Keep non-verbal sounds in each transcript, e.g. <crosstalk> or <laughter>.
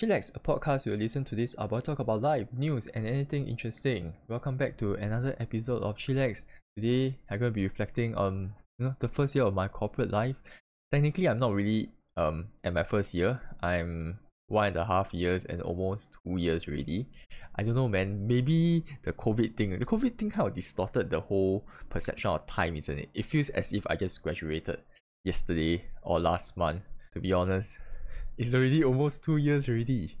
Chillax, a podcast where you listen to this about talk about life, news, and anything interesting. Welcome back to another episode of Chillax. Today, I'm going to be reflecting on you know the first year of my corporate life. Technically, I'm not really um at my first year. I'm one and a half years and almost two years already. I don't know, man. Maybe the COVID thing, the COVID thing kind of distorted the whole perception of time, isn't it? It feels as if I just graduated yesterday or last month. To be honest, it's already almost two years already.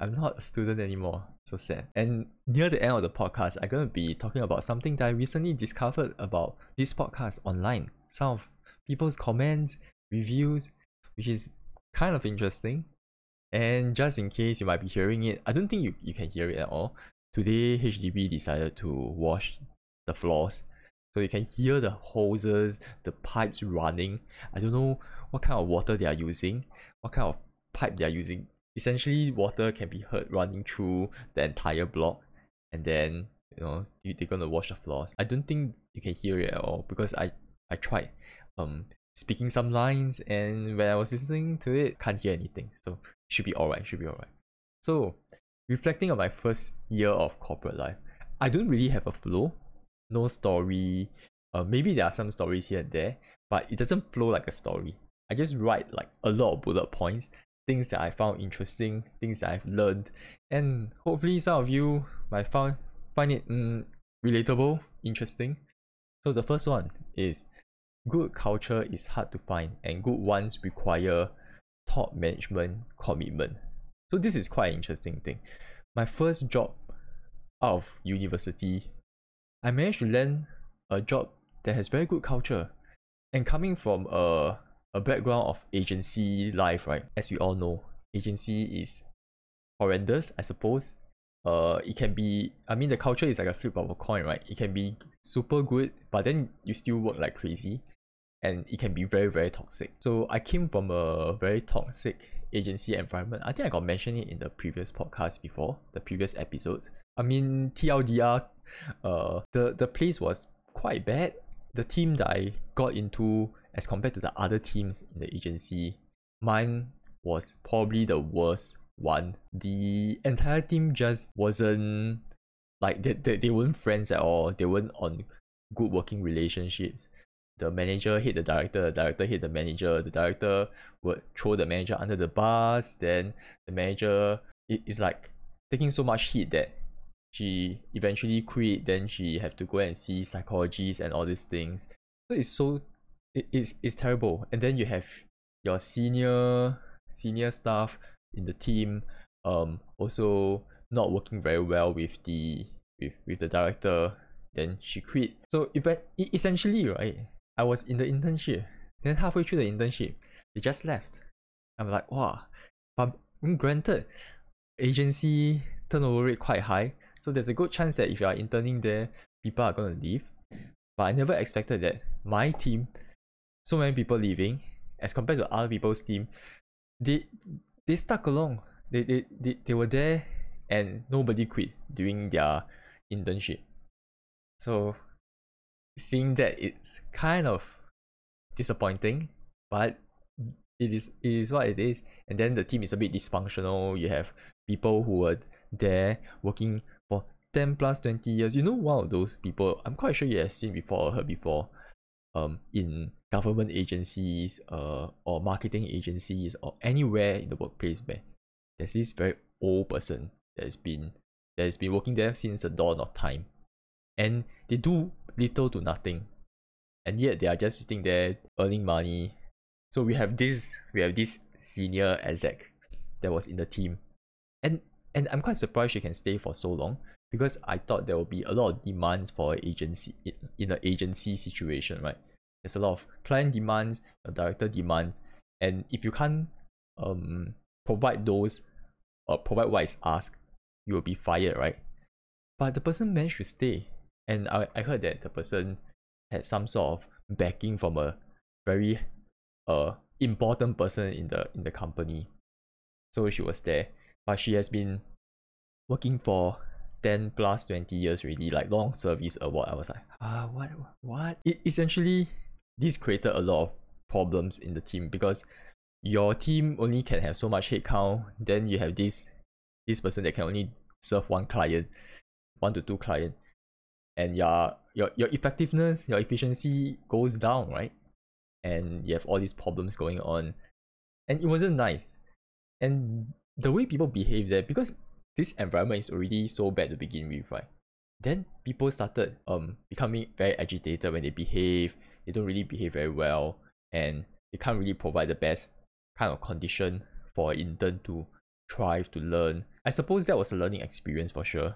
I'm not a student anymore. So sad. And near the end of the podcast, I'm gonna be talking about something that I recently discovered about this podcast online. Some of people's comments, reviews, which is kind of interesting. And just in case you might be hearing it, I don't think you, you can hear it at all. Today, HDB decided to wash the floors. So you can hear the hoses, the pipes running. I don't know what kind of water they are using, what kind of pipe they are using. Essentially, water can be heard running through the entire block, and then you know they're gonna wash the floors. I don't think you can hear it at all because I I tried um speaking some lines, and when I was listening to it, can't hear anything. So should be alright. Should be alright. So reflecting on my first year of corporate life, I don't really have a flow, no story. Uh, maybe there are some stories here and there, but it doesn't flow like a story. I just write like a lot of bullet points, things that I found interesting, things that I've learned, and hopefully some of you might find find it mm, relatable, interesting. So the first one is good culture is hard to find, and good ones require top management commitment. So this is quite an interesting thing. My first job out of university, I managed to land a job that has very good culture. And coming from a a background of agency life, right? As we all know, agency is horrendous, I suppose. Uh, it can be, I mean, the culture is like a flip of a coin, right? It can be super good, but then you still work like crazy, and it can be very, very toxic. So I came from a very toxic agency environment. I think I got mentioned it in the previous podcast before, the previous episodes. I mean, TLDR, uh, the the place was quite bad. The team that I got into as compared to the other teams in the agency, mine was probably the worst one. The entire team just wasn't like they, they, they weren't friends at all. They weren't on good working relationships. The manager hit the director, the director hit the manager, the director would throw the manager under the bus, then the manager it is like taking so much heat that she eventually quit, then she have to go and see psychologists and all these things. So it's so it, it's, it's terrible. And then you have your senior senior staff in the team um also not working very well with the with, with the director. Then she quit. So if essentially right i was in the internship. Then halfway through the internship they just left. I'm like wow but granted agency turnover rate quite high. So there's a good chance that if you are interning there people are going to leave. But i never expected that my team so many people leaving as compared to other people's team they they stuck along. They, they, they, they were there and nobody quit during their internship. So seeing that it's kind of disappointing but it is it is what it is. And then the team is a bit dysfunctional. You have people who are there working for 10 plus 20 years. You know one of those people i'm quite sure you have seen before or heard before um in government agencies uh, or marketing agencies or anywhere in the workplace where there's this very old person that has been that has been working there since the dawn of time. And they do little to nothing. And yet they are just sitting there earning money. So we have this we have this senior exec that was in the team. And and i'm quite surprised she can stay for so long because i thought there will be a lot of demands for agency in an agency situation right there's a lot of client demands, director demand, and if you can't um provide those or provide what is asked, you will be fired, right? But the person managed to stay, and I, I heard that the person had some sort of backing from a very uh important person in the in the company. So she was there. But she has been working for 10 plus 20 years really like long service award. I was like, ah, what, what? It essentially this created a lot of problems in the team because your team only can have so much headcount, then you have this this person that can only serve one client, one to two client, and your your your effectiveness, your efficiency goes down, right? And you have all these problems going on, and it wasn't nice. And the way people behave there, because this environment is already so bad to begin with, right? Then people started um becoming very agitated when they behave. They don't really behave very well, and they can't really provide the best kind of condition for an intern to thrive to learn. I suppose that was a learning experience for sure.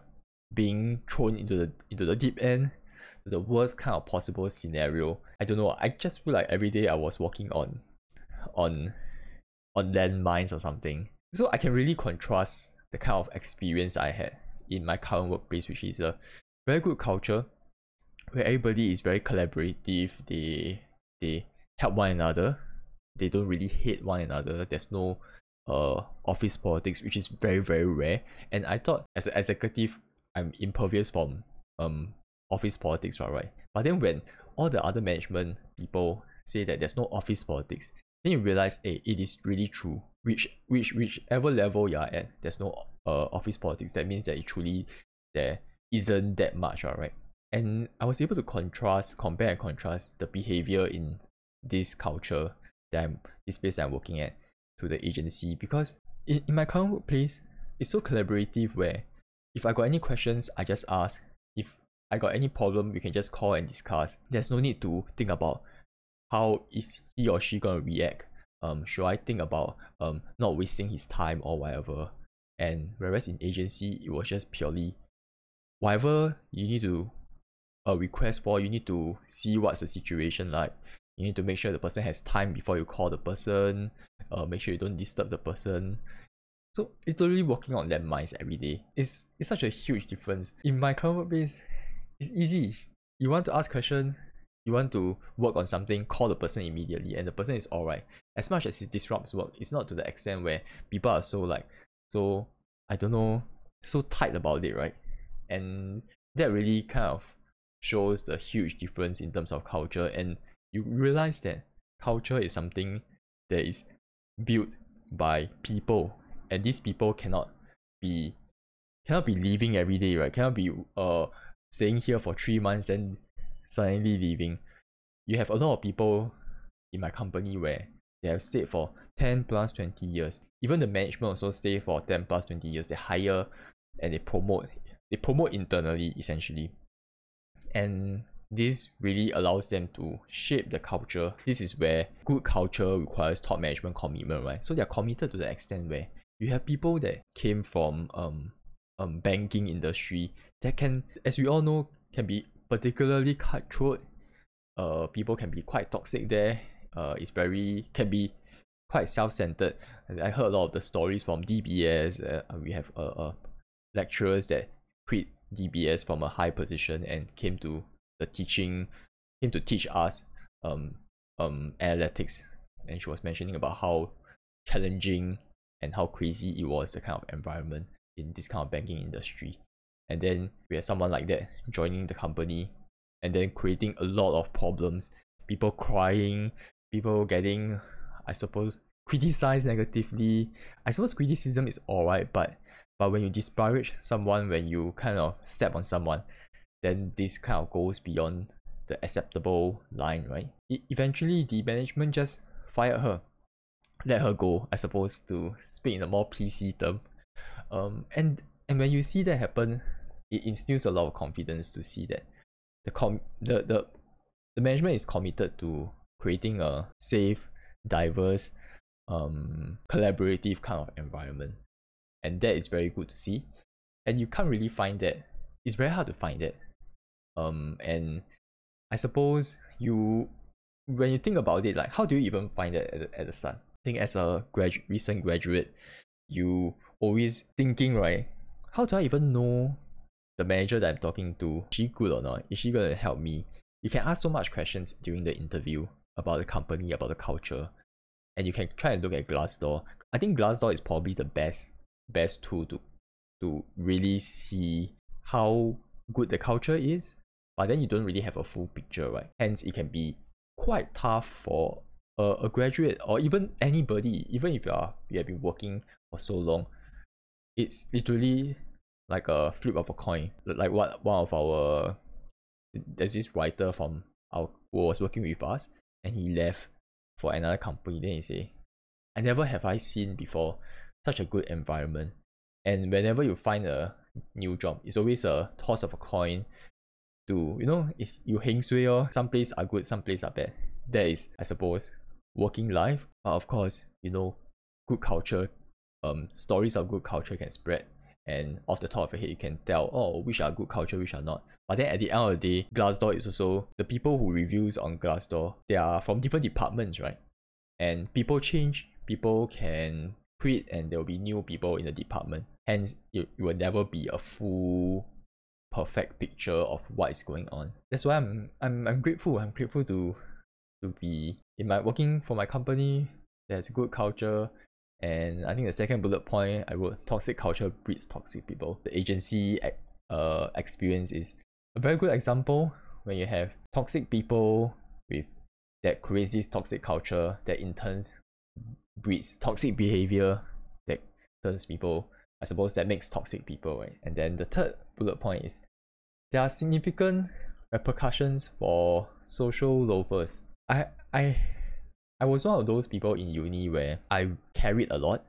Being thrown into the into the deep end, to the worst kind of possible scenario. I don't know. I just feel like every day I was walking on on on landmines or something. So I can really contrast the kind of experience I had in my current workplace, which is a very good culture where everybody is very collaborative. They they help one another. They don't really hate one another. There's no uh office politics, which is very very rare. And I thought as an executive, I'm impervious from um office politics, right? right? But then when all the other management people say that there's no office politics, then you realize, hey, it is really true. Which which whichever level you are at, there's no uh office politics. That means that it truly there isn't that much, alright. And I was able to contrast, compare and contrast the behavior in this culture that I'm this place that I'm working at to the agency because in, in my current workplace, it's so collaborative where if I got any questions, I just ask. If I got any problem, we can just call and discuss. There's no need to think about how is he or she gonna react. Um, should I think about um not wasting his time or whatever? And whereas in agency, it was just purely whatever you need to uh, request for, you need to see what's the situation like. You need to make sure the person has time before you call the person. Uh, make sure you don't disturb the person. So literally working on landmines every day is it's such a huge difference. In my current workplace, it's easy. You want to ask question, you want to work on something, call the person immediately, and the person is alright. As much as it disrupts work, it's not to the extent where people are so like so I don't know so tight about it, right? And that really kind of shows the huge difference in terms of culture and you realize that culture is something that is built by people and these people cannot be cannot be leaving every day right? Cannot be uh staying here for three months and suddenly leaving. You have a lot of people in my company where they have stayed for 10 plus 20 years. Even the management also stay for 10 plus 20 years. They hire and they promote they promote internally essentially and this really allows them to shape the culture. This is where good culture requires top management commitment, right? So they're committed to the extent where you have people that came from um um banking industry that can, as we all know, can be particularly cutthroat. Uh, people can be quite toxic there. Uh, it's very can be quite self-centered. I heard a lot of the stories from DBS. Uh, we have uh, uh lecturers that quit DBS from a high position and came to the teaching came to teach us um um analytics. And she was mentioning about how challenging and how crazy it was the kind of environment in this kind of banking industry. And then we had someone like that joining the company and then creating a lot of problems. People crying people getting i suppose criticized negatively. I suppose criticism is alright but but when you disparage someone when you kind of step on someone then this kind of goes beyond the acceptable line, right? E- eventually, the management just fired her, let her go, I suppose, to speak in a more PC term. Um, and and when you see that happen, it instills a lot of confidence to see that the com the the the management is committed to creating a safe, diverse, um, collaborative kind of environment, and that is very good to see. And you can't really find that. It's very hard to find that. Um and i suppose you when you think about it like how do you even find that at at the start? I think as a grad recent graduate you always thinking right how do i even know the manager that i'm talking to? Is she good or not? Is she gonna help me? You can ask so much questions during the interview about the company about the culture and you can try and look at glassdoor. I think glassdoor is probably the best best tool to to really see how good the culture is but then you don't really have a full picture, right? Hence, it can be quite tough for a, a graduate or even anybody, even if you are you have been working for so long, it's literally like a flip of a coin. Like what one of our there's this writer from our who was working with us and he left for another company. Then he say, I never have I seen before such a good environment. And whenever you find a new job, it's always a toss of a coin to you know, it's you heng sui or some places are good, some places are bad. That is, I suppose, working life. But of course, you know, good culture, um stories of good culture can spread and off the top of your head you can tell oh which are good culture which are not but then at the end of the day glassdoor is also the people who reviews on glassdoor they are from different departments right and people change people can quit and there will be new people in the department. Hence it, will never be a full perfect picture of what is going on. That's why i'm i'm, I'm grateful. I'm grateful to to be in my working for my company. There's good culture. And I think the second bullet point I wrote toxic culture breeds toxic people. The agency uh, experience is a very good example when you have toxic people with that crazy toxic culture that in breeds toxic behavior that turns people I suppose that makes toxic people right and then the third bullet point is there are significant repercussions for social loafers I I I was one of those people in uni where I carried a lot,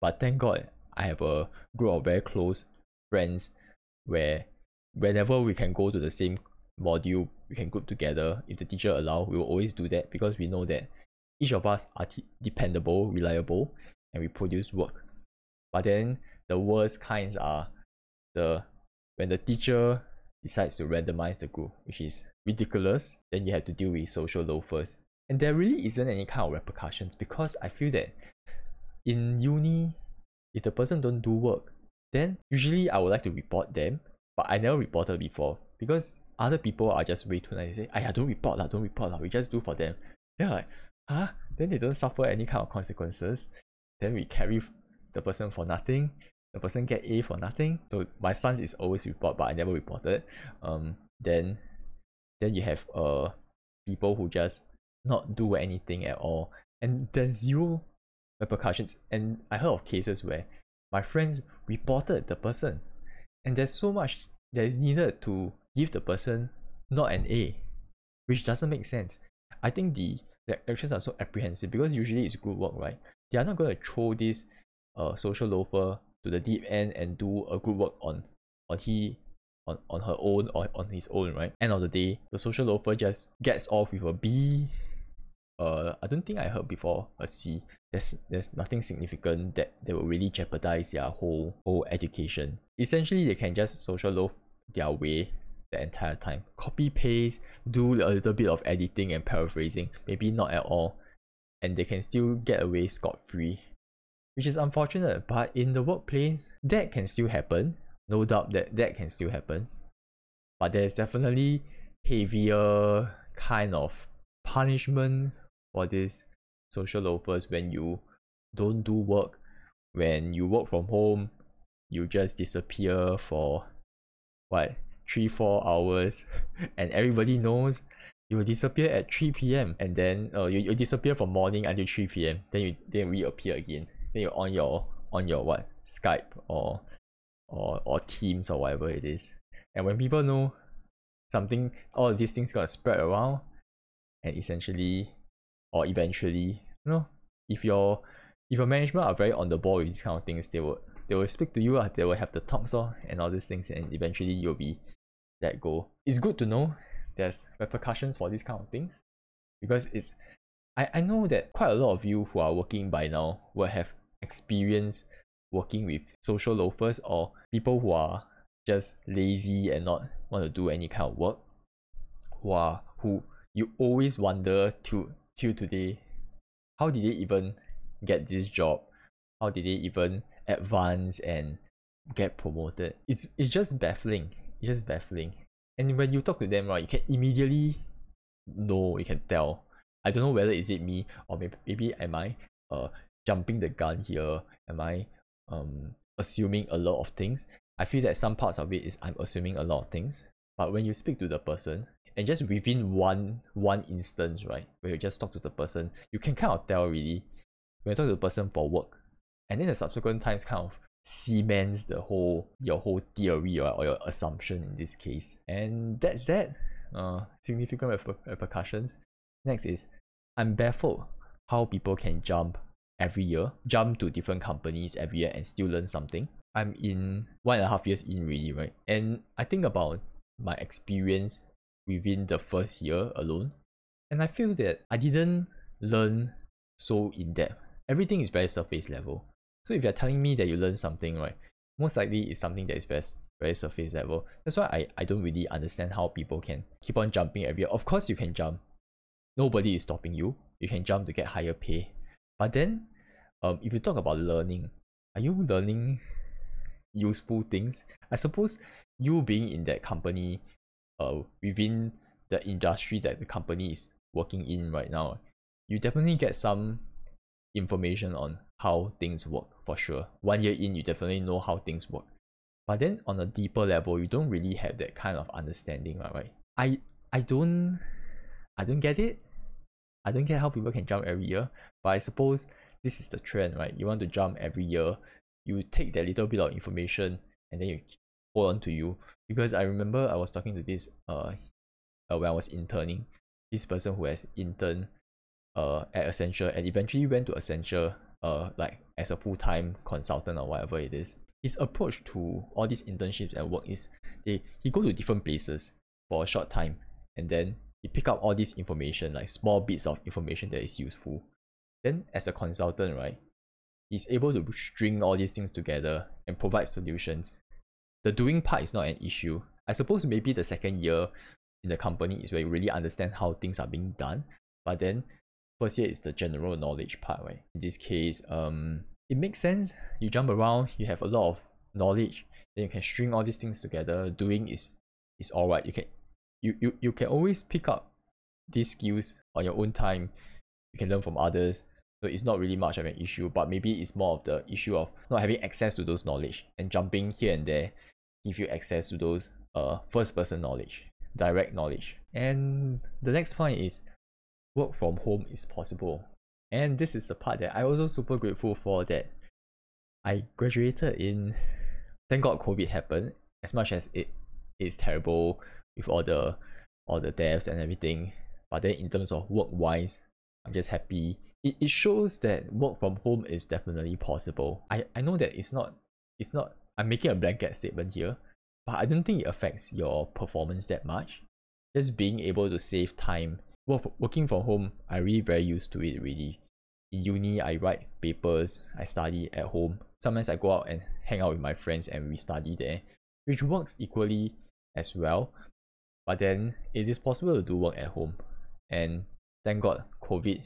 but thank God I have a group of very close friends where whenever we can go to the same module, we can group together. If the teacher allow, we will always do that because we know that each of us are t- dependable, reliable, and we produce work. But then the worst kinds are the when the teacher decides to randomize the group, which is ridiculous, then you have to deal with social loafers and there really isn't any kind of repercussions because I feel that in uni, if the person don't do work, then usually I would like to report them, but I never reported before because other people are just way too nice. They say, "I don't report lah, don't report lah. We just do for them." They're like, "Huh?" Then they don't suffer any kind of consequences. Then we carry the person for nothing. The person get A for nothing. So my son is always report, but I never reported. Um, then, then you have uh people who just not do anything at all and there's zero repercussions and i heard of cases where my friends reported the person and there's so much that is needed to give the person not an a which doesn't make sense i think the the actions are so apprehensive because usually it's group work right they are not going to throw this uh, social loafer to the deep end and do a group work on on he on, on her own or on his own right end of the day the social loafer just gets off with a b uh, I don't think I heard before a C. There's there's nothing significant that they will really jeopardize their whole whole education. Essentially, they can just social loaf their way the entire time. Copy paste, do a little bit of editing and paraphrasing, maybe not at all, and they can still get away scot free, which is unfortunate. But in the workplace, that can still happen. No doubt that that can still happen, but there's definitely heavier kind of punishment for these social loafers when you don't do work when you work from home you just disappear for what three four hours <laughs> and everybody knows you will disappear at 3 p.m and then uh, you, you disappear from morning until 3 p.m then you then reappear again. Then you're on your on your what skype or or or teams or whatever it is. And when people know something all these things gonna spread around and essentially or eventually you know if your if your management are very on the ball with these kind of things they will they will speak to you uh, they will have the talks uh, and all these things and eventually you'll be let go. It's good to know there's repercussions for these kind of things because it's I, I know that quite a lot of you who are working by now will have experience working with social loafers or people who are just lazy and not want to do any kind of work who are who you always wonder to till today how did they even get this job? How did they even advance and get promoted? It's it's just baffling it's just baffling. And when you talk to them right you can immediately know you can tell. I don't know whether is it me or maybe, maybe am i uh jumping the gun here? Am i um assuming a lot of things? I feel that some parts of it is i'm assuming a lot of things. But when you speak to the person and just within one one instance, right, where you just talk to the person, you can kind of tell really. When you talk to the person for work, and then the subsequent times kind of cements the whole your whole theory or, or your assumption in this case, and that's that. Uh, significant reper- repercussions. Next is I'm baffled how people can jump every year, jump to different companies every year and still learn something. I'm in one and a half years in really, right? And I think about my experience within the first year alone. And I feel that I didn't learn so in depth. Everything is very surface level. So if you're telling me that you learn something, right, most likely it's something that is very, very surface level. That's why I, I don't really understand how people can keep on jumping every year. Of course you can jump. Nobody is stopping you. You can jump to get higher pay. But then um if you talk about learning, are you learning useful things? I suppose you being in that company uh within the industry that the company is working in right now, you definitely get some information on how things work for sure. One year in, you definitely know how things work. But then on a deeper level, you don't really have that kind of understanding, right? I I don't I don't get it. I don't get how people can jump every year. But I suppose this is the trend, right? You want to jump every year. You take that little bit of information and then you hold on to you. Because I remember I was talking to this uh, uh when I was interning, this person who has interned uh at Accenture and eventually went to Accenture uh like as a full time consultant or whatever it is. His approach to all these internships and work is they he go to different places for a short time and then he pick up all this information like small bits of information that is useful. Then as a consultant, right, he's able to string all these things together and provide solutions. The doing part is not an issue. I suppose maybe the second year in the company is where you really understand how things are being done. But then first year is the general knowledge part, right? In this case, um, it makes sense. You jump around, you have a lot of knowledge, then you can string all these things together. Doing is is alright. You can you, you you can always pick up these skills on your own time. You can learn from others. So it's not really much of an issue, but maybe it's more of the issue of not having access to those knowledge and jumping here and there give you access to those uh first person knowledge, direct knowledge. And the next point is work from home is possible. And this is the part that I also super grateful for that I graduated in thank God COVID happened. As much as it is terrible with all the all the deaths and everything. But then in terms of work wise, I'm just happy. It, it shows that work from home is definitely possible. I, I know that it's not it's not I'm making a blanket statement here, but I don't think it affects your performance that much. Just being able to save time work, working from home, I really very used to it really. In uni, I write papers, I study at home. Sometimes I go out and hang out with my friends and we study there, which works equally as well. But then it is possible to do work at home. And thank God COVID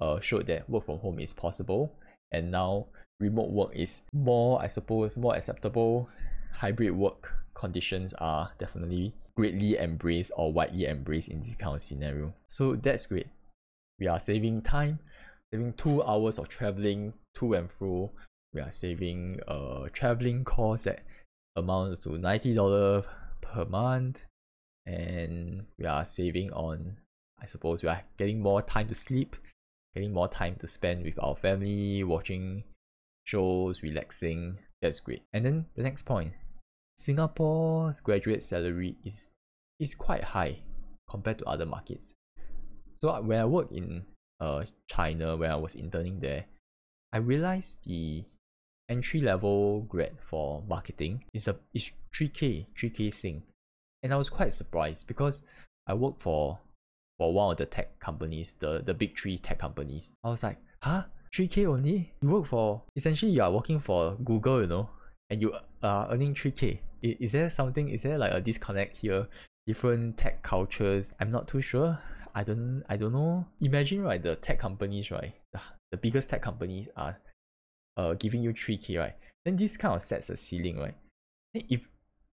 uh, showed that work from home is possible. And now remote work is more, I suppose, more acceptable. Hybrid work conditions are definitely greatly embraced or widely embraced in this kind of scenario. So that's great. We are saving time, saving two hours of traveling to and fro. We are saving uh traveling cost that amounts to $90 per month. And we are saving on I suppose we are getting more time to sleep, getting more time to spend with our family, watching shows, relaxing. That's great. And then the next point Singapore's graduate salary is is quite high compared to other markets. So when I worked in uh China when I was interning there, I realized the entry level grad for marketing is a is 3k 3k sing and i was quite surprised because i worked for for one of the tech companies the the big three tech companies. I was like huh? 3k only? You work for essentially you are working for google you know and you are earning 3k is, is there something is there like a disconnect here different tech cultures. I'm not too sure. I don't i don't know. Imagine right the tech companies right the, biggest tech companies are uh giving you 3k right? Then this kind of sets a ceiling right? If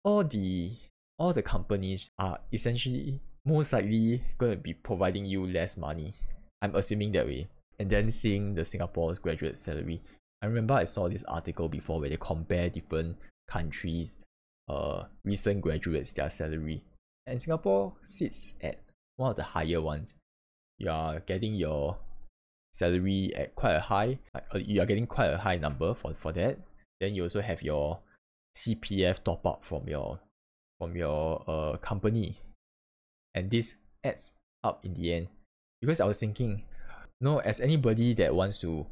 all the all the companies are essentially most likely to be providing you less money i'm assuming that way. And then seeing the singapore's graduate salary i remember i saw this article before where they compare different countries uh recent graduates their salary And Singapore sits at one of the higher ones. You are getting your salary at quite a high, uh, you are getting quite a high number for, for that. Then you also have your CPF top up from your from your uh, company. And this adds up in the end. Because I was thinking, no, as anybody that wants to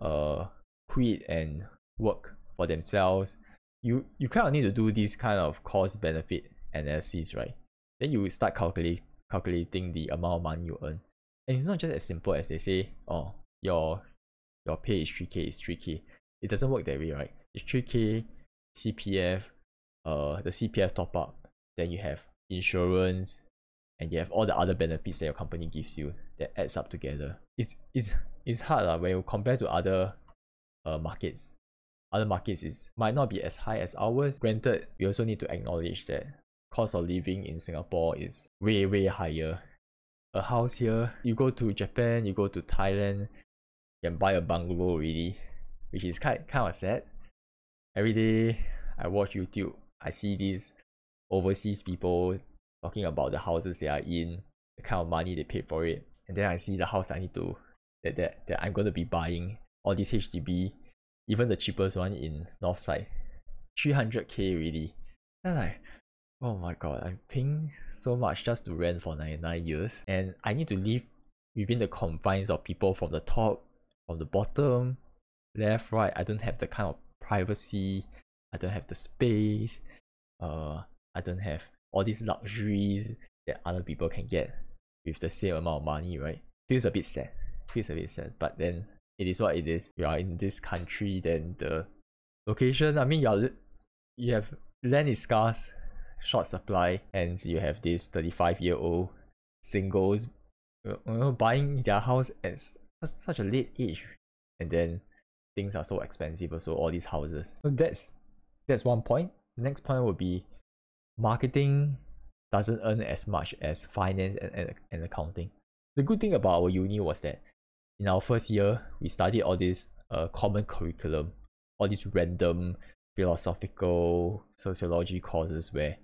uh quit and work for themselves, you you kind of need to do this kind of cost benefit analysis, right? Then you start calculate calculating the amount of money you earn. And it's not just as simple as they say, oh, your your pay is 3k, is 3k. It doesn't work that way, right? It's 3k, CPF, uh the CPF top up, then you have insurance, and you have all the other benefits that your company gives you that adds up together. It's it's it's hard uh, when you compare to other uh, markets. Other markets is might not be as high as ours. Granted, we also need to acknowledge that cost of living in Singapore is way way higher. A house here, you go to Japan, you go to Thailand, you can buy a bungalow really, which is kind kind of sad. Every day I watch YouTube, I see these overseas people talking about the houses they are in, the kind of money they paid for it, and then I see the house I need to that that, that I'm to be buying all these HDB, even the cheapest one in Northside, 300k really. And like, oh my god, I'm paying so much just to rent for 99 years, and I need to live within the confines of people from the top, from the bottom, left, right. I don't have the kind of privacy. I don't have the space. Uh, I don't have all these luxuries that other people can get with the same amount of money, right? Feels a bit sad. Feels a bit sad. But then it is what it is. You are in this country, then the location, I mean you're you have land is scarce, short supply, and you have this 35 year old singles you know, buying their house at such a late age. And then things are so expensive also all these houses. So that's that's one point. The next point would be marketing doesn't earn as much as finance and, and, and accounting. The good thing about our uni was that in our first year, we studied all this uh, common curriculum, all these random philosophical sociology courses where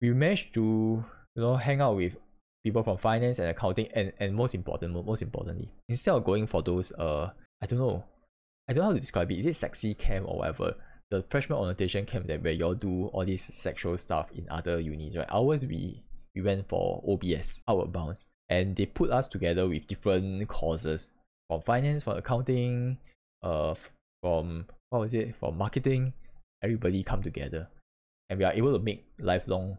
we managed to you know hang out with people from finance and accounting and, and most important most importantly instead of going for those uh I don't know I don't know how to describe it is it sexy camp or whatever the freshman orientation camp that where y'all do all this sexual stuff in other unis, right? Ours we we went for OBS, Outward Bounds, and they put us together with different courses from finance, from accounting, uh, from what was it, from marketing. Everybody come together, and we are able to make lifelong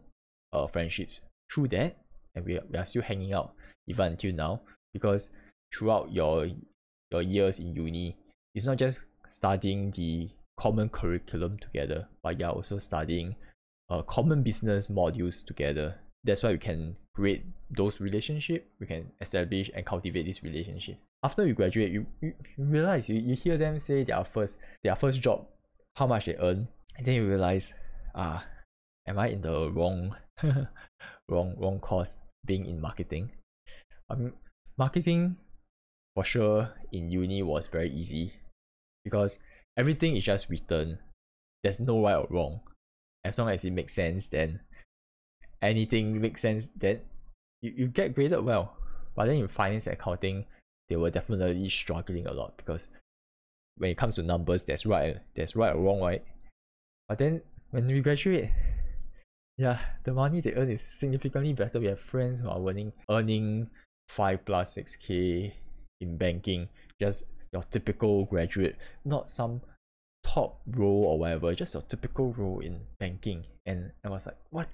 uh friendships through that, and we are, we are still hanging out even until now because throughout your your years in uni, it's not just studying the common curriculum together, but you're also studying uh, common business modules together. That's why we can create those relationships, we can establish and cultivate this relationship. After you graduate, you, you, you realize, you, you hear them say their first, their first job, how much they earn, and then you realize, ah, am I in the wrong, <laughs> wrong, wrong course being in marketing? Um, marketing for sure in uni was very easy because everything is just written. There's no right or wrong. As long as it makes sense, then anything makes sense, then you, you get graded well. But then in finance accounting, they were definitely struggling a lot because when it comes to numbers, there's right there's right or wrong, right? But then when we graduate, yeah, the money they earn is significantly better. We have friends who are earning earning five plus six K in banking just your typical graduate, not some top role or whatever, just your typical role in banking. And I was like, what?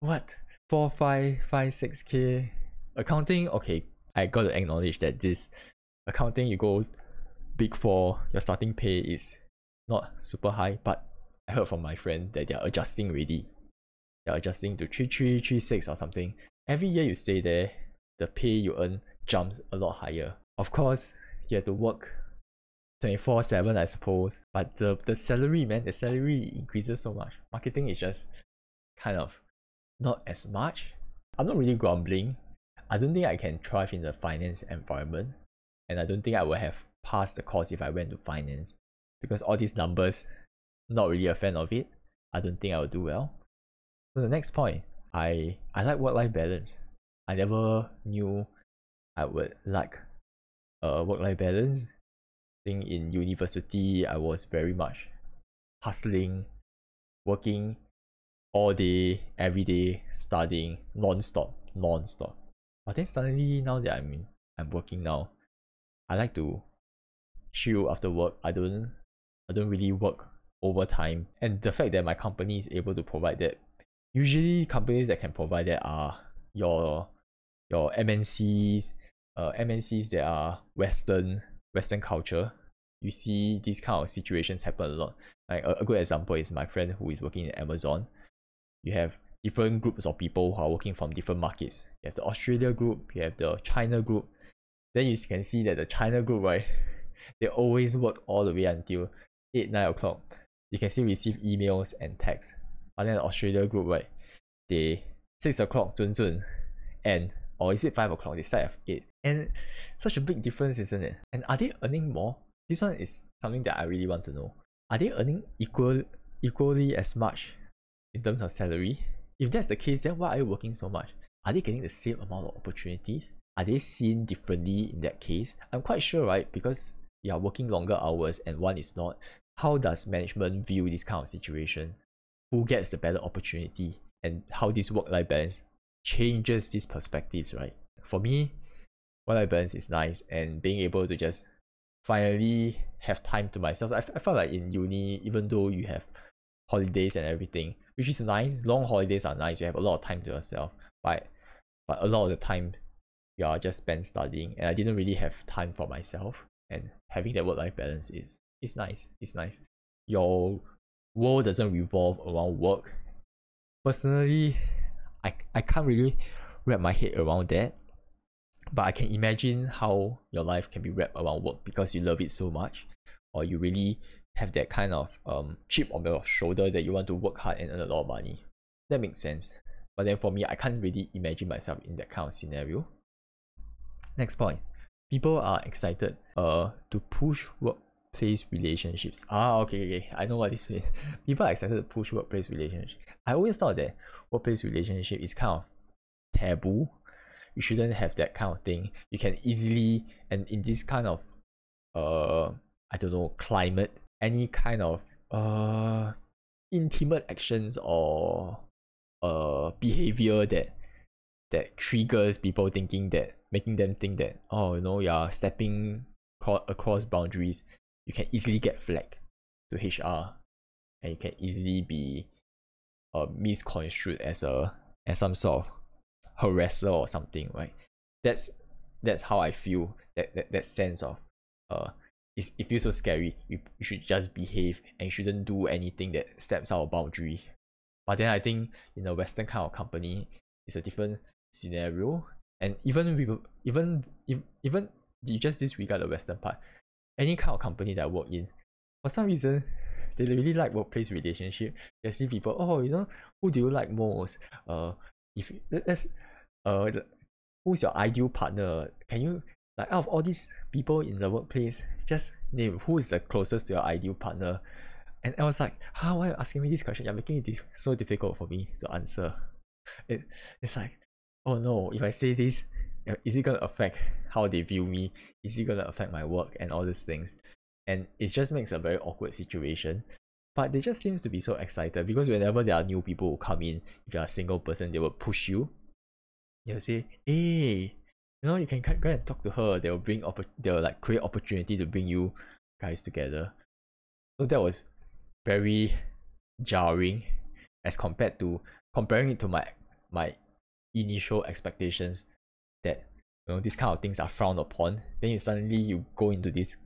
What? Four, five, five, six K accounting? Okay, I gotta acknowledge that this accounting you go big four, your starting pay is not super high, but I heard from my friend that they're adjusting already. They're adjusting to three three, three six or something. Every year you stay there, the pay you earn jumps a lot higher. Of course, you have to work 24 7 I suppose but the the salary man the salary increases so much marketing is just kind of not as much I'm not really grumbling I don't think I can thrive in the finance environment and I don't think I would have passed the course if I went to finance because all these numbers not really a fan of it I don't think I will do well so the next point I I like work life balance. I never knew I would like uh work life balance. I think in university I was very much hustling, working all day, every day, studying non-stop, non-stop. But then suddenly now that I'm I'm working now, I like to chill after work. I don't I don't really work overtime. And the fact that my company is able to provide that usually companies that can provide that are your your MNCs, uh, MNCs that are Western Western culture. You see these kind of situations happen a lot. Like a, a good example is my friend who is working in Amazon. You have different groups of people who are working from different markets. You have the Australia group, you have the China group. Then you can see that the China group, right, <laughs> they always work all the way until 8, 9 o'clock. You can still receive emails and texts. But then the Australia group, right, they 6 o'clock, zun zun, and or is it 5 o'clock? They start at 8. And such a big difference, isn't it? And are they earning more? This one is something that I really want to know. Are they earning equal equally as much in terms of salary? If that's the case, then why are you working so much? Are they getting the same amount of opportunities? Are they seen differently in that case? I'm quite sure, right? Because you are working longer hours and one is not. How does management view this kind of situation? Who gets the better opportunity? And how this work-life balance changes these perspectives, right? For me, work-life balance is nice and being able to just finally have time to myself. I, I felt like in uni, even though you have holidays and everything, which is nice, long holidays are nice. You have a lot of time to yourself, but but a lot of the time you are just spent studying, and I didn't really have time for myself. And having that work-life balance is is nice. It's nice. Your world doesn't revolve around work. Personally, I I can't really wrap my head around that but I can imagine how your life can be wrapped around work because you love it so much, or you really have that kind of um, chip on your shoulder that you want to work hard and earn a lot of money. That makes sense. But then for me, I can't really imagine myself in that kind of scenario. Next point. People are excited uh, to push workplace relationships. Ah, okay, okay. I know what this means. <laughs> People are excited to push workplace relationships. I always thought that workplace relationship is kind of taboo you shouldn't have that kind of thing you can easily and in this kind of uh i don't know climate any kind of uh intimate actions or uh behavior that that triggers people thinking that making them think that oh you know you're stepping across boundaries you can easily get flagged to hr and you can easily be uh, misconstrued as a as some sort of harasser or something, right? That's that's how I feel. That that, that sense of uh it's, it feels so scary. You, you should just behave and you shouldn't do anything that steps out of boundary. But then I think in a Western kind of company, it's a different scenario. And even people, even if, even you just disregard the Western part, any kind of company that I work in, for some reason, they really like workplace relationship. They see people, oh, you know, who do you like most? Uh, if let's uh who's your ideal partner can you like out of all these people in the workplace just name who is the closest to your ideal partner and I was like how why are you asking me this question you're making it so difficult for me to answer it, it's like oh no if I say this is it gonna affect how they view me? Is it gonna affect my work and all these things? And it just makes a very awkward situation. But they just seems to be so excited because whenever there are new people who come in if you're a single person they will push you. They'll say, hey, you know, you can go and talk to her. They'll bring opp- they'll like create opportunity to bring you guys together. So that was very jarring as compared to comparing it to my my initial expectations that you know these kind of things are frowned upon. Then you suddenly you go into this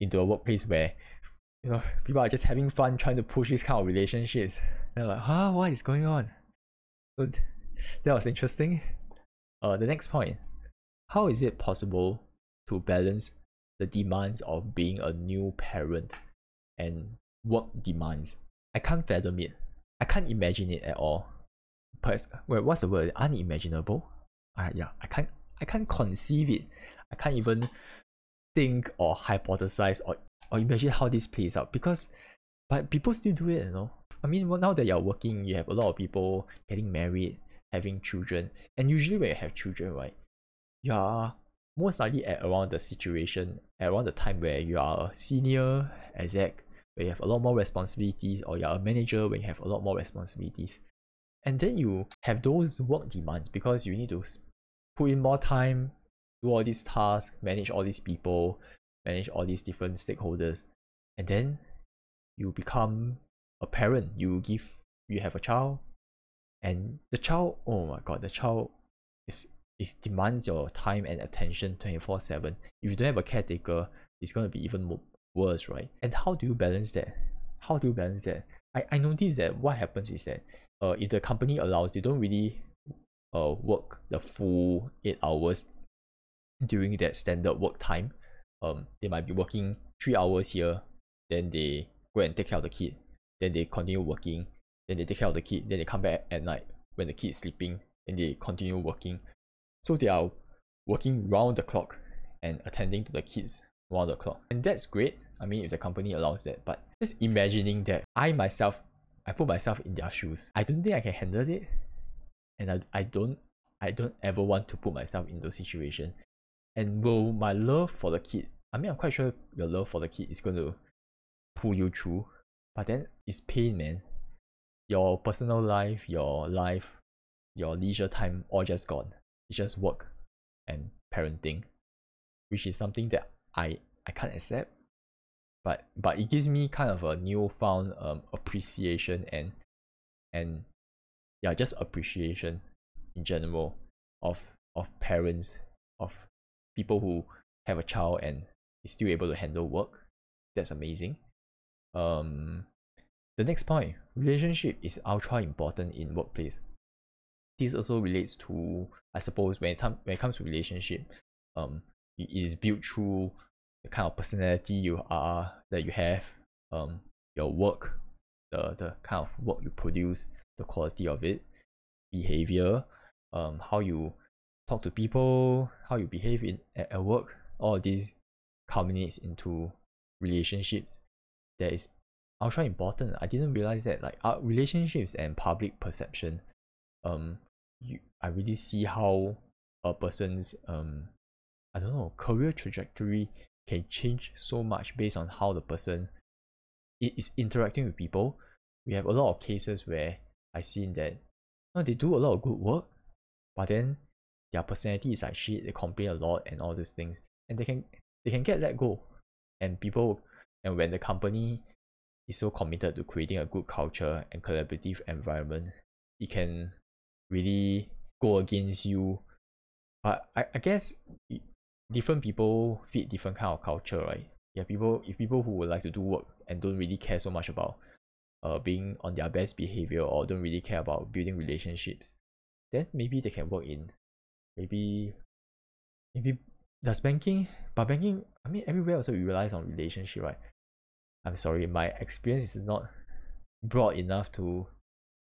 into a workplace where you know people are just having fun trying to push these kind of relationships. They're like, huh, what is going on? So that was interesting. Uh, the next point How is it possible to balance the demands of being a new parent and work demands? I can't fathom it. I can't imagine it at all. But wait, what's the word? Unimaginable? Uh, yeah, I can't I can't conceive it. I can't even think or hypothesize or, or imagine how this plays out because but people still do it, you know. I mean, well, now that you're working, you have a lot of people getting married, having children, and usually when you have children, right, you are most likely at around the situation, at around the time where you are a senior exec, where you have a lot more responsibilities, or you're a manager when you have a lot more responsibilities. And then you have those work demands because you need to put in more time, do all these tasks, manage all these people, manage all these different stakeholders. And then you become a parent, you give you have a child, and the child, oh my god, the child is it demands your time and attention 24 7 if you don't have a caretaker it's going to be even worse right? And how do you balance that? How do you balance that i, I noticed that what happens is that uh, if the company allows they don't really uh, work the full eight hours during that standard work time um, they might be working three hours here then they go and take care of the kid then they continue working then they take care of the kid then they come back at night when the kid is sleeping and they continue working so they are working round the clock and attending to the kids round the clock. And that's great. I mean, if the company allows that, but just imagining that I myself, I put myself in their shoes. I don't think I can handle it. And I, I don't I don't ever want to put myself in those situations. And will my love for the kid, I mean, I'm quite sure your love for the kid is going to pull you through. But then it's pain, man. Your personal life, your life, your leisure time, all just gone it's just work and parenting, which is something that I I can't accept. But but it gives me kind of a newfound um appreciation and and yeah just appreciation in general of of parents of people who have a child and is still able to handle work. That's amazing. Um, the next point, relationship is ultra important in workplace this also relates to I suppose when it, when it comes to relationship, um, it is built through the kind of personality you are that you have, um, your work, the the kind of work you produce, the quality of it, behavior, um, how you talk to people, how you behave in at, at work. All these culminates into relationships. That is ultra important. I didn't realize that like our relationships and public perception um you I really see how a person's um I don't know career trajectory can change so much based on how the person is interacting with people. We have a lot of cases where I seen that you know, they do a lot of good work, but then their personality is like shit, they complain a lot and all these things. And they can they can get let go. And people and when the company is so committed to creating a good culture and collaborative environment, it can really go against you but I, I guess different people fit different kind of culture right? Yeah people if people who would like to do work and don't really care so much about uh being on their best behavior or don't really care about building relationships then maybe they can work in maybe maybe does banking but banking I mean everywhere also relies on relationship right? I'm sorry my experience is not broad enough to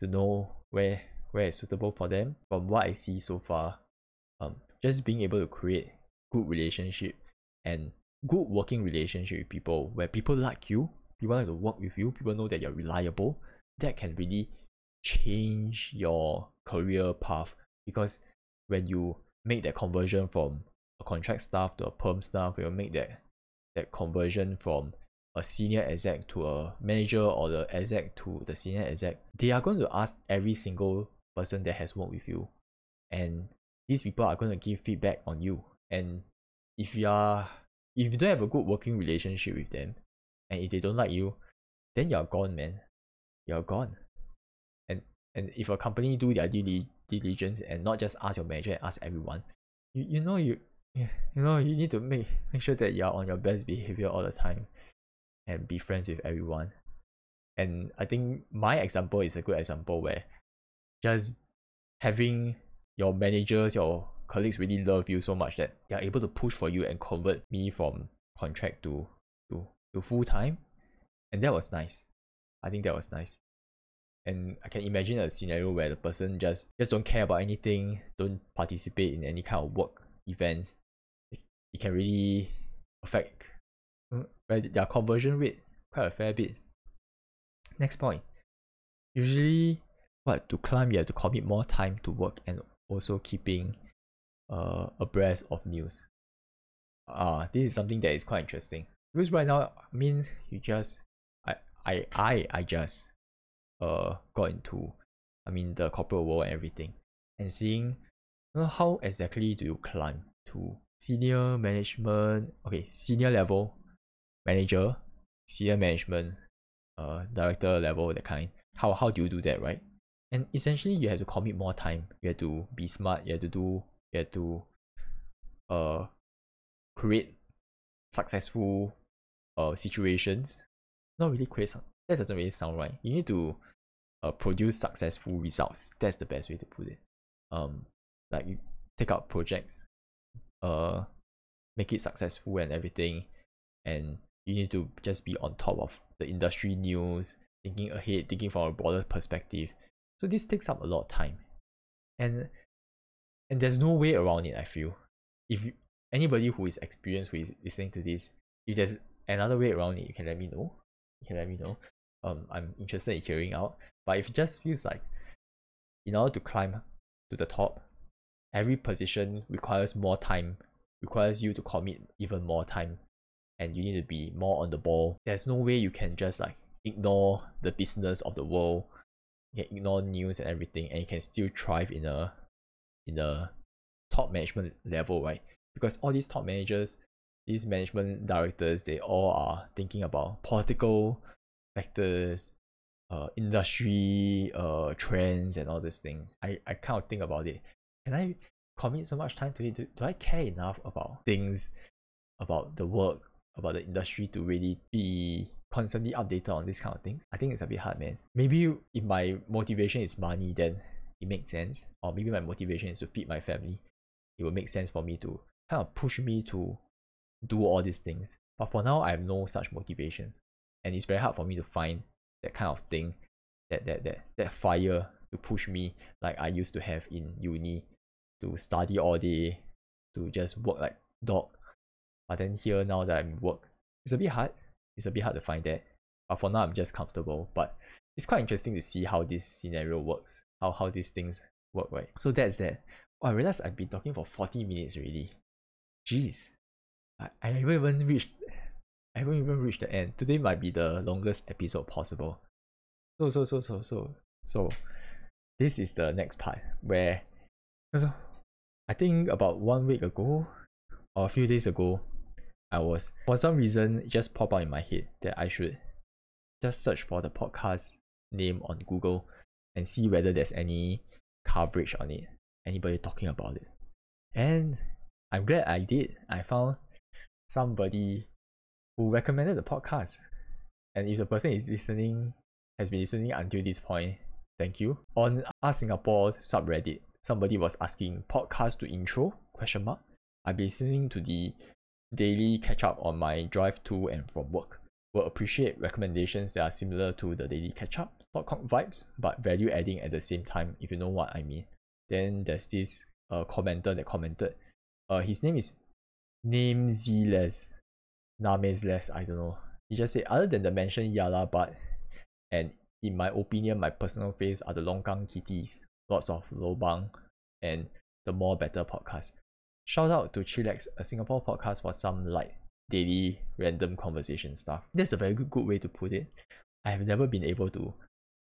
to know where where it's suitable for them from what I see so far. Um just being able to create good relationship and good working relationship with people where people like you people like to work with you people know that you're reliable that can really change your career path. Because when you make that conversion from a contract staff to a perm staff you'll make that that conversion from a senior exec to a manager or the exec to the senior exec they are going to ask every single person that has worked with you. And these people are going to give feedback on you and if you are if you don't have a good working relationship with them and if they don't like you then you're gone man. You're gone. And and if a company do their due diligence and not just ask your manager and ask everyone you, you know you you know you need to make make sure that you're on your best behavior all the time and be friends with everyone. And i think my example is a good example where just having your managers, your colleagues really love you so much that they are able to push for you and convert me from contract to to, to full time. And that was nice. I think that was nice. And I can imagine a scenario where the person just just don't care about anything, don't participate in any kind of work events. It, it can really affect mm, their conversion rate quite a fair bit. Next point usually what to climb you have to commit more time to work and also keeping uh abreast of news. Uh, this is something that is quite interesting. Because right now, I mean you just I I I I just uh got into I mean the corporate world and everything. And seeing you know, how exactly do you climb to senior management okay, senior level manager, senior management, uh director level that kind. How how do you do that, right? And essentially you have to commit more time. You have to be smart, you have to do you to uh create successful uh situations. Not really create that doesn't really sound right. You need to uh, produce successful results. That's the best way to put it. Um, like you take out projects, uh, make it successful and everything, and you need to just be on top of the industry news, thinking ahead, thinking from a broader perspective. So this takes up a lot of time, and and there's no way around it. I feel if you, anybody who is experienced with listening to this, if there's another way around it, you can let me know. You can let me know. Um, I'm interested in hearing out. But if it just feels like in order to climb to the top, every position requires more time, requires you to commit even more time, and you need to be more on the ball. There's no way you can just like ignore the business of the world, you can ignore news and everything, and you can still thrive in a in a top management level, right? Because all these top managers, these management directors, they all are thinking about political factors, uh, industry uh, trends and all these things. I, I kind of think about it. Can I commit so much time to it? Do, do I care enough about things, about the work, about the industry to really be constantly updated on this kind of things? I think it's a bit hard, man. Maybe if my motivation is money, then it makes sense. Or maybe my motivation is to feed my family. It will make sense for me to kind of push me to do all these things. But for now, I have no such motivation. And it's very hard for me to find that kind of thing, that that that that fire to push me like I used to have in uni, to study all day, to just work like dog. But then here now that I'm work, it's a bit hard. It's a bit hard to find that. But for now I'm just comfortable. But it's quite interesting to see how this scenario works, how how these things work, right? So that's that. Oh, I realized I've been talking for 40 minutes already. Jeez. I, I haven't even reached I haven't even reached the end. Today might be the longest episode possible. So so so so so so this is the next part where I think about one week ago or a few days ago I was for some reason it just popped out in my head that I should just search for the podcast name on Google and see whether there's any coverage on it. Anybody talking about it. And I'm glad I did. I found somebody who recommended the podcast. And if the person is listening, has been listening until this point, thank you. On Ask Singapore subreddit, somebody was asking podcast to intro question mark. I've been listening to the daily catch up on my drive to and from work. Will appreciate recommendations that are similar to the daily catch up, vibes, but value adding at the same time, if you know what I mean. Then there's this uh, commenter that commented. Uh, his name is Name Ziles. Names less, I don't know. He just said, other than the mentioned Yah Lah But and in my opinion, my personal face are the Longkang Kitties, lots of lobang, and the more better podcast. Shout out to Chillax, a Singapore podcast for some light, daily, random conversation stuff. That's a very good, good way to put it. I have never been able to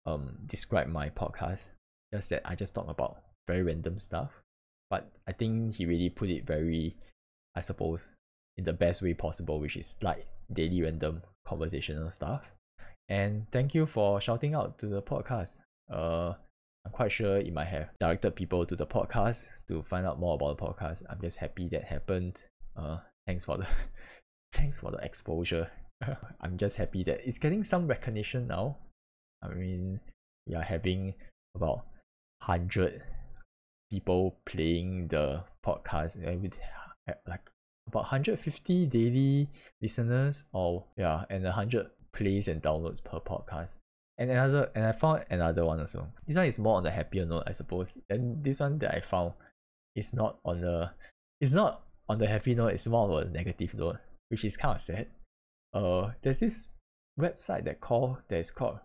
um describe my podcast. Just that I just talk about very random stuff. But I think he really put it very, I suppose, in the best way possible, which is like daily random conversational stuff. And thank you for shouting out to the podcast. Uh, I'm quite sure it might have directed people to the podcast to find out more about the podcast. I'm just happy that happened. Uh, thanks for the <laughs> thanks for the exposure. <laughs> I'm just happy that it's getting some recognition now. I mean, we are having about hundred people playing the podcast. Uh, like about 150 daily listeners or yeah and 100 plays and downloads per podcast and another and i found another one also this one is more on the happier note i suppose and this one that i found is not on the it's not on the happy note it's more on a negative note which is kind of sad uh there's this website that call that is called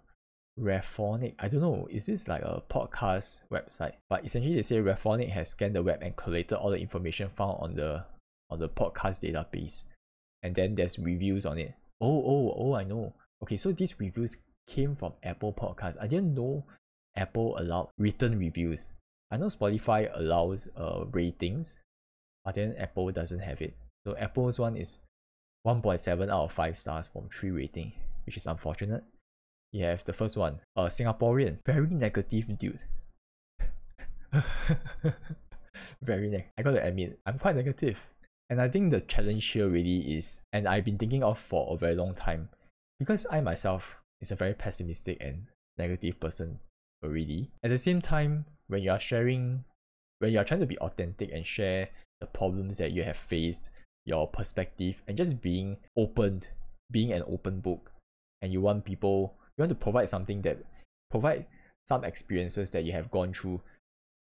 Rephonic. I don't know. Is this like a podcast website? But essentially, they say Rephonic has scanned the web and collated all the information found on the on the podcast database, and then there's reviews on it. Oh, oh, oh! I know. Okay, so these reviews came from Apple Podcasts. I didn't know Apple allowed written reviews. I know Spotify allows uh ratings, but then Apple doesn't have it. So Apple's one is 1.7 out of 5 stars from 3 rating, which is unfortunate. You have the first one, a Singaporean, very negative dude. <laughs> very neg. I gotta admit, I'm quite negative. And I think the challenge here really is, and I've been thinking of for a very long time, because I myself is a very pessimistic and negative person already. At the same time, when you are sharing, when you are trying to be authentic and share the problems that you have faced, your perspective, and just being opened, being an open book, and you want people, you want to provide something that provide some experiences that you have gone through,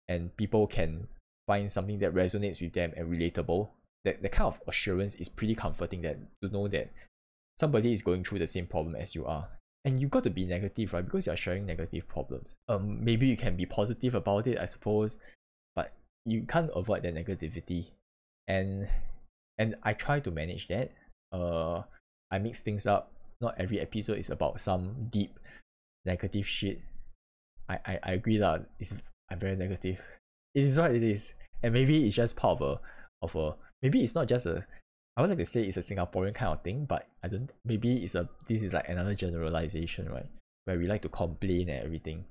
and people can find something that resonates with them and relatable. That the kind of assurance is pretty comforting. That to know that somebody is going through the same problem as you are and you got to be negative right because you're sharing negative problems um maybe you can be positive about it i suppose but you can't avoid the negativity and and i try to manage that uh i mix things up not every episode is about some deep negative shit i i, I agree that it's i'm very negative it is what it is and maybe it's just part of a of a maybe it's not just a I would like to say it's a Singaporean kind of thing, but I don't. Maybe it's a this is like another generalization, right? Where we like to complain and everything,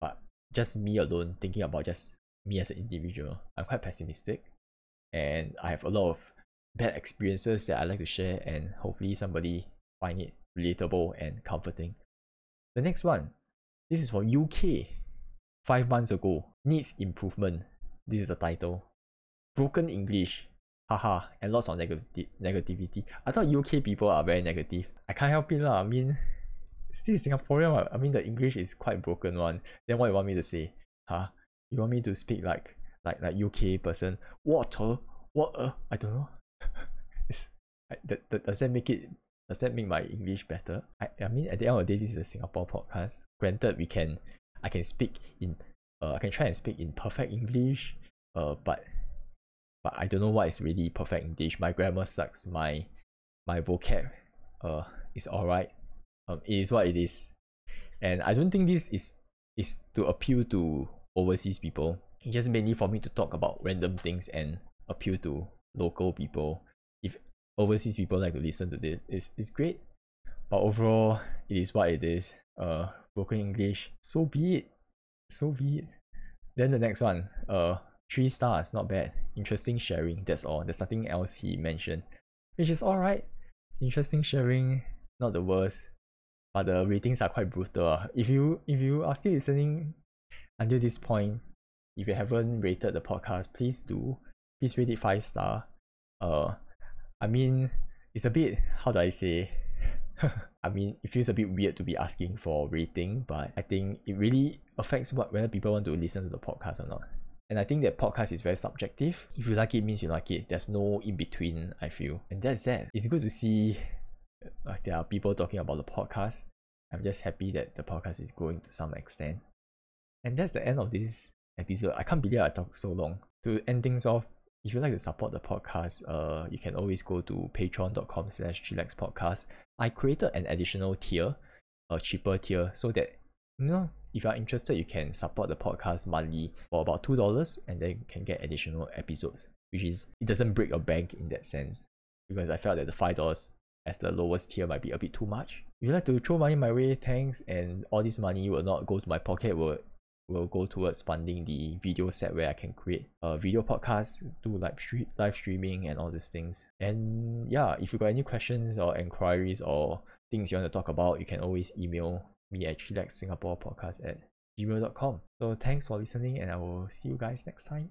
but just me alone thinking about just me as an individual. I'm quite pessimistic, and I have a lot of bad experiences that I like to share, and hopefully somebody find it relatable and comforting. The next one, this is from UK. Five months ago, needs improvement. This is the title. Broken English haha, and lots of negativity. negativity. I thought UK people are very negative. I can't help it lah. I mean, still Singaporean. I mean, the English is quite broken one. Then what you want me to say? Huh? You want me to speak like like like UK person? Water, water. I don't know. That, that, does that make it? Does that make my English better? I, I mean, at the end of the day, this is a Singapore podcast. Granted, we can, I can speak in, uh, I can try and speak in perfect English, uh, but but I don't know what is really perfect English. My grammar sucks. My my vocab uh is alright. Um, it is what it is, and I don't think this is is to appeal to overseas people. It's just mainly for me to talk about random things and appeal to local people. Overseas people like to listen to this, it's, it's great. But overall, it is what it is. Uh, broken English, so be it. So be it. Then the next one, uh, Three stars, not bad. Interesting sharing, that's all. There's nothing else he mentioned. Which is alright. Interesting sharing, not the worst. But the ratings are quite brutal. If you if you are still listening until this point, if you haven't rated the podcast, please do. Please rate it five star. Uh I mean it's a bit how do I say <laughs> I mean, it feels a bit weird to be asking for rating, but I think it really affects what whether people want to listen to the podcast or not. And I think that podcast is very subjective. If you like it, means you like it. There's no in between, I feel. And that's that. It's good to see uh, there are people talking about the podcast. I'm just happy that the podcast is growing to some extent. And that's the end of this episode. I can't believe I talked so long. To end things off, if you'd like to support the podcast, uh, you can always go to patreon.com slash podcast. I created an additional tier, a cheaper tier, so that you know if you are interested, you can support the podcast monthly for about two dollars, and then you can get additional episodes. Which is it doesn't break your bank in that sense, because I felt that the five dollars as the lowest tier might be a bit too much. If you like to throw money my way, thanks, and all this money will not go to my pocket. Will will go towards funding the video set where I can create a video podcast, do live stream, live streaming, and all these things. And yeah, if you got any questions or inquiries or things you want to talk about, you can always email me at chillax singapore podcast at gmail.com. So thanks for listening and I will see you guys next time.